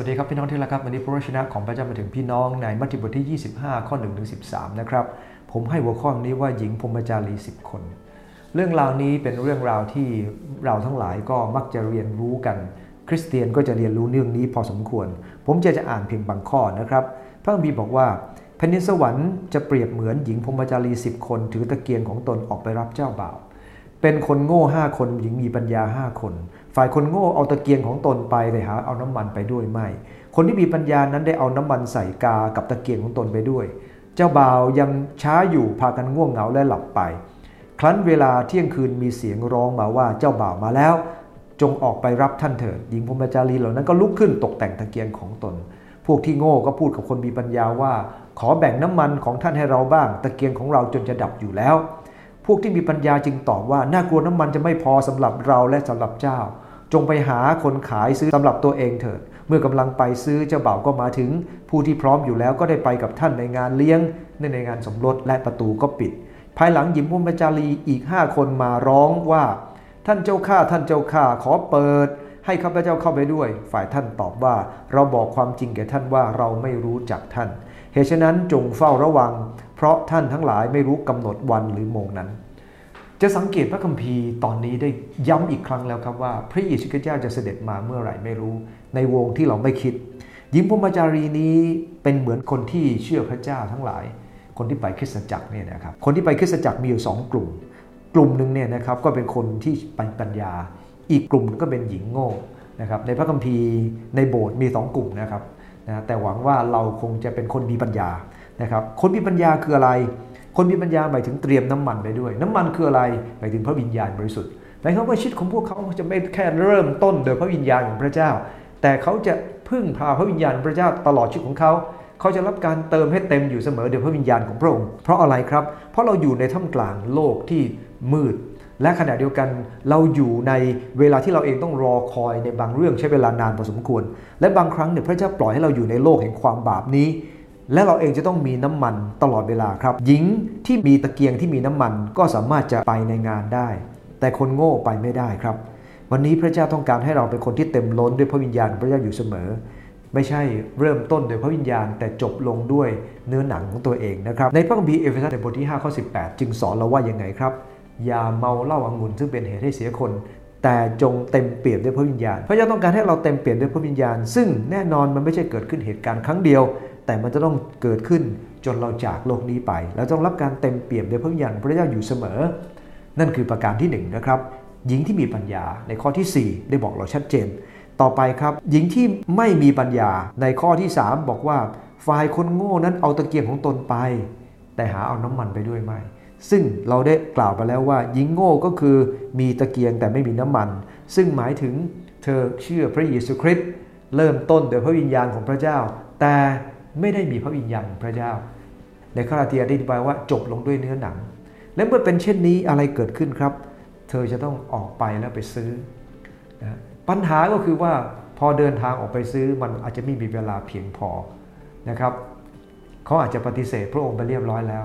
วัสดีครับพี่น้องที่รักครับวันนี้พระวชนะของพระเจ้ามาถึงพี่น้องในมัทธิวบทที่ 25 ข้อ1ถึง13 นะครับ ผมให้หัวข้อนี้ว่าหญิงพรมจารี 10 คน เรื่องราวนี้เป็นเรื่องราวที่เราทั้งหลายก็มักจะเรียนรู้กัน คริสเตียนก็จะเรียนรู้เรื่องนี้พอสมควร ผมจะจะอ่านเพียงบางข้อนะครับ พระคัมภีร์บอกว่าแผ่นดินสวรรค์จะเปรียบเหมือนหญิงพรมจารี 10 คนถือตะเกียงของตนออกไปรับเจ้าบ่าว เป็นคนโง่ห้าคนหญิงมีปัญญาห้าคน ฝ่ายคนโง่เอาตะเกียงของตนไปแต่หาเอาน้ำมันไปด้วยไม่ คนที่มีปัญญานั้นได้เอาน้ำมันใส่กากับตะเกียงของตนไปด้วย เจ้าบ่าวยังช้าอยู่พากันง่วงเหงาและหลับไป ครั้นเวลาเที่ยงคืนมีเสียงร้องมาว่าเจ้าบ่าวมาแล้ว จงออกไปรับท่านเถิดหญิงพรมจารีเหล่านั้นก็ลุกขึ้นตกแต่งตะเกียงของตน พวกที่โง่ก็พูดกับคนมีปัญญาว่า ขอแบ่งน้ำมันของท่านให้เราบ้าง ตะเกียงของเราจนจะดับอยู่แล้ว พวกที่มีปัญญาจึงตอบว่าน่ากลัวน้ำมันจะไม่พอสำหรับเราและสำหรับเจ้า จงไปหาคนขายซื้อสำหรับตัวเองเถิด เมื่อกำลังไปซื้อเจ้าบ่าวก็มาถึง ผู้ที่พร้อมอยู่แล้วก็ได้ไปกับท่านในงานเลี้ยงในงานสมรสและประตูก็ปิด ภายหลังหญิงพรหมจารีอีกห้าคนมาร้องว่า ท่านเจ้าข้าท่านเจ้าข้าขอเปิด ให้ข้าพเจ้าเข้าไปด้วย ฝ่ายท่านตอบว่า เราบอกความจริงแก่ท่านว่าเราไม่รู้จักท่านเหตุฉะนั้นจงเฝ้าระวัง เพราะท่านทั้งหลายไม่รู้กำหนดวันหรือโมงนั้น จะสังเกตพระคัมภีร์ตอนนี้ได้ย้ำอีกครั้งแล้วครับว่า พระเยซูคริสต์เจ้าจะเสด็จมาเมื่อไหร่ไม่รู้ ในวงที่เราไม่คิดหญิงพรมจารีนี้เป็นเหมือนคนที่เชื่อพระเจ้าทั้งหลาย คนที่ไปคริสตจักรเนี่ยนะครับคนที่ไปคริสตจักรมีอยู่สองกลุ่ม กลุ่มหนึ่งเนี่ยนะครับก็เป็นคนที่ปัญปัญญา อีกกลุ่มก็เป็นหญิงโง่นะครับในพระคัมภีร์ในโบสถ์มีสองกลุ่มนะครับนะแต่หวังว่าเราคงจะเป็นคนมีปัญญา นะครับคนมีปัญญาคืออะไร คนมีปัญญาหมายถึงเตรียมน้ำมันไปด้วย น้ำมันคืออะไรหมายถึงพระวิญญาณบริสุทธิ์หมายความว่าชีวิตของพวกเขาจะไม่แค่เริ่มต้นโดยพระวิญญาณของพระเจ้า แต่เขาจะพึ่งพาพระวิญญาณพระเจ้าตลอดชีวิตของเขาเขาจะรับการเติมให้เต็มอยู่เสมอโดยพระวิญญาณของพระองค์เพราะอะไรครับ เพราะเราอยู่ในท่ามกลางโลกที่มืด และขณะเดียวกันเราอยู่ในเวลาที่เราเองต้องรอคอยในบางเรื่องใช้เวลานานพอสมควร และบางครั้งเนี่ยพระเจ้าปล่อยให้เราอยู่ในโลกแห่งความบาปนี้ และเราเองจะต้องมีน้ำมันตลอดเวลาครับ หญิงที่มีตะเกียงที่มีน้ำมันก็สามารถจะไปในงานได้ แต่คนโง่ไปไม่ได้ครับ วันนี้พระเจ้าต้องการให้เราเป็นคนที่เต็มล้นด้วยพระวิญญาณพระเจ้าอยู่เสมอ ไม่ใช่เริ่มต้นโดยพระวิญญาณแต่จบลงด้วยเนื้อหนังของตัวเองนะครับ ในพระคัมภีร์เอเฟซัสในบทที่5ข้อ18 จึงสอนเราว่ายังไงครับ อย่าเมาเหล้าอางุ่นซึ่งเป็นเหตุให้เสียคนแต่จงเต็มเปี่ยมด้วยพระวิญญาณ พระเจ้าต้องการให้เราเต็มเปี่ยมด้วยพระวิญญาณ ซึ่งแน่นอนมันไม่ใช่เกิดขึ้นเหตุการณ์ครั้งเดียว แต่มันจะต้องเกิดขึ้นจนเราจากโลกนี้ไปแล้วต้องรับการเต็มเปี่ยมด้วยพระวิญญาณพระเจ้าอยู่เสมอ นั่นคือประการที่1นนะครับ หญิงที่มีปัญญาในข้อที่ 4 ได้บอกเราชัดเจน ต่อไปครับ หญิงที่ไม่มีปัญญาในข้อที่ 3 บอกว่าฝ่ายคนโง่นั้นเอาตะเกียงของตนไป แต่หาเอาน้ำมันไปด้วยไม่ ซึ่งเราได้กล่าวไปแล้วว่า หญิงโง่ก็คือมีตะเกียงแต่ไม่มีน้ำมัน ซึ่งหมายถึงเธอเชื่อพระเยซูคริสต์เริ่มต้นโดยพระวิญญาณของพระเจ้า แต่ ไม่ได้มีพระวิญญาณของพระเจ้า ในคาราเทียได้อธิบายว่าจบลงด้วยเนื้อหนัง และเมื่อเป็นเช่นนี้อะไรเกิดขึ้นครับ เธอจะต้องออกไปแล้วไปซื้อนะปัญหาก็คือว่าพอเดินทางออกไปซื้อมันอาจจะไม่มีเวลาเพียงพอนะครับเขาอาจจะปฏิเสธพระองค์ไปเรียบร้อยแล้ว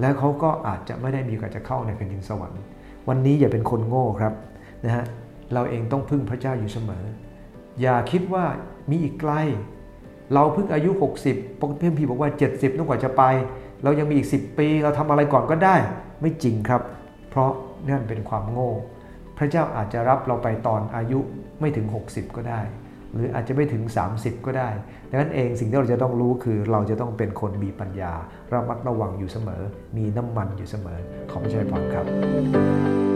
แล้วเขาก็อาจจะไม่ได้มีโอกาสจะเข้าในแผ่นดินสวรรค์ วันนี้อย่าเป็นคนโง่ครับนะฮะเราเองต้องพึ่งพระเจ้าอยู่เสมอ อย่าคิดว่ามีอีกไกล เราเพิ่งอายุ 60ปกติพี่บอกว่า 70ต้องกว่าจะไป เรายังมีอีก 10 ปี เราทำอะไรก่อนก็ได้ ไม่จริงครับ เพราะนั่นเป็นความโง่ พระเจ้าอาจจะรับเราไปตอนอายุไม่ถึง 60 ก็ได้ หรืออาจจะไม่ถึง 30 ก็ได้ดังนั้นเองสิ่งที่เราจะต้องรู้คือเราจะต้องเป็นคนมีปัญญาระมัดระวังอยู่เสมอ มีน้ำมันอยู่เสมอขอพระเจ้าพรครับ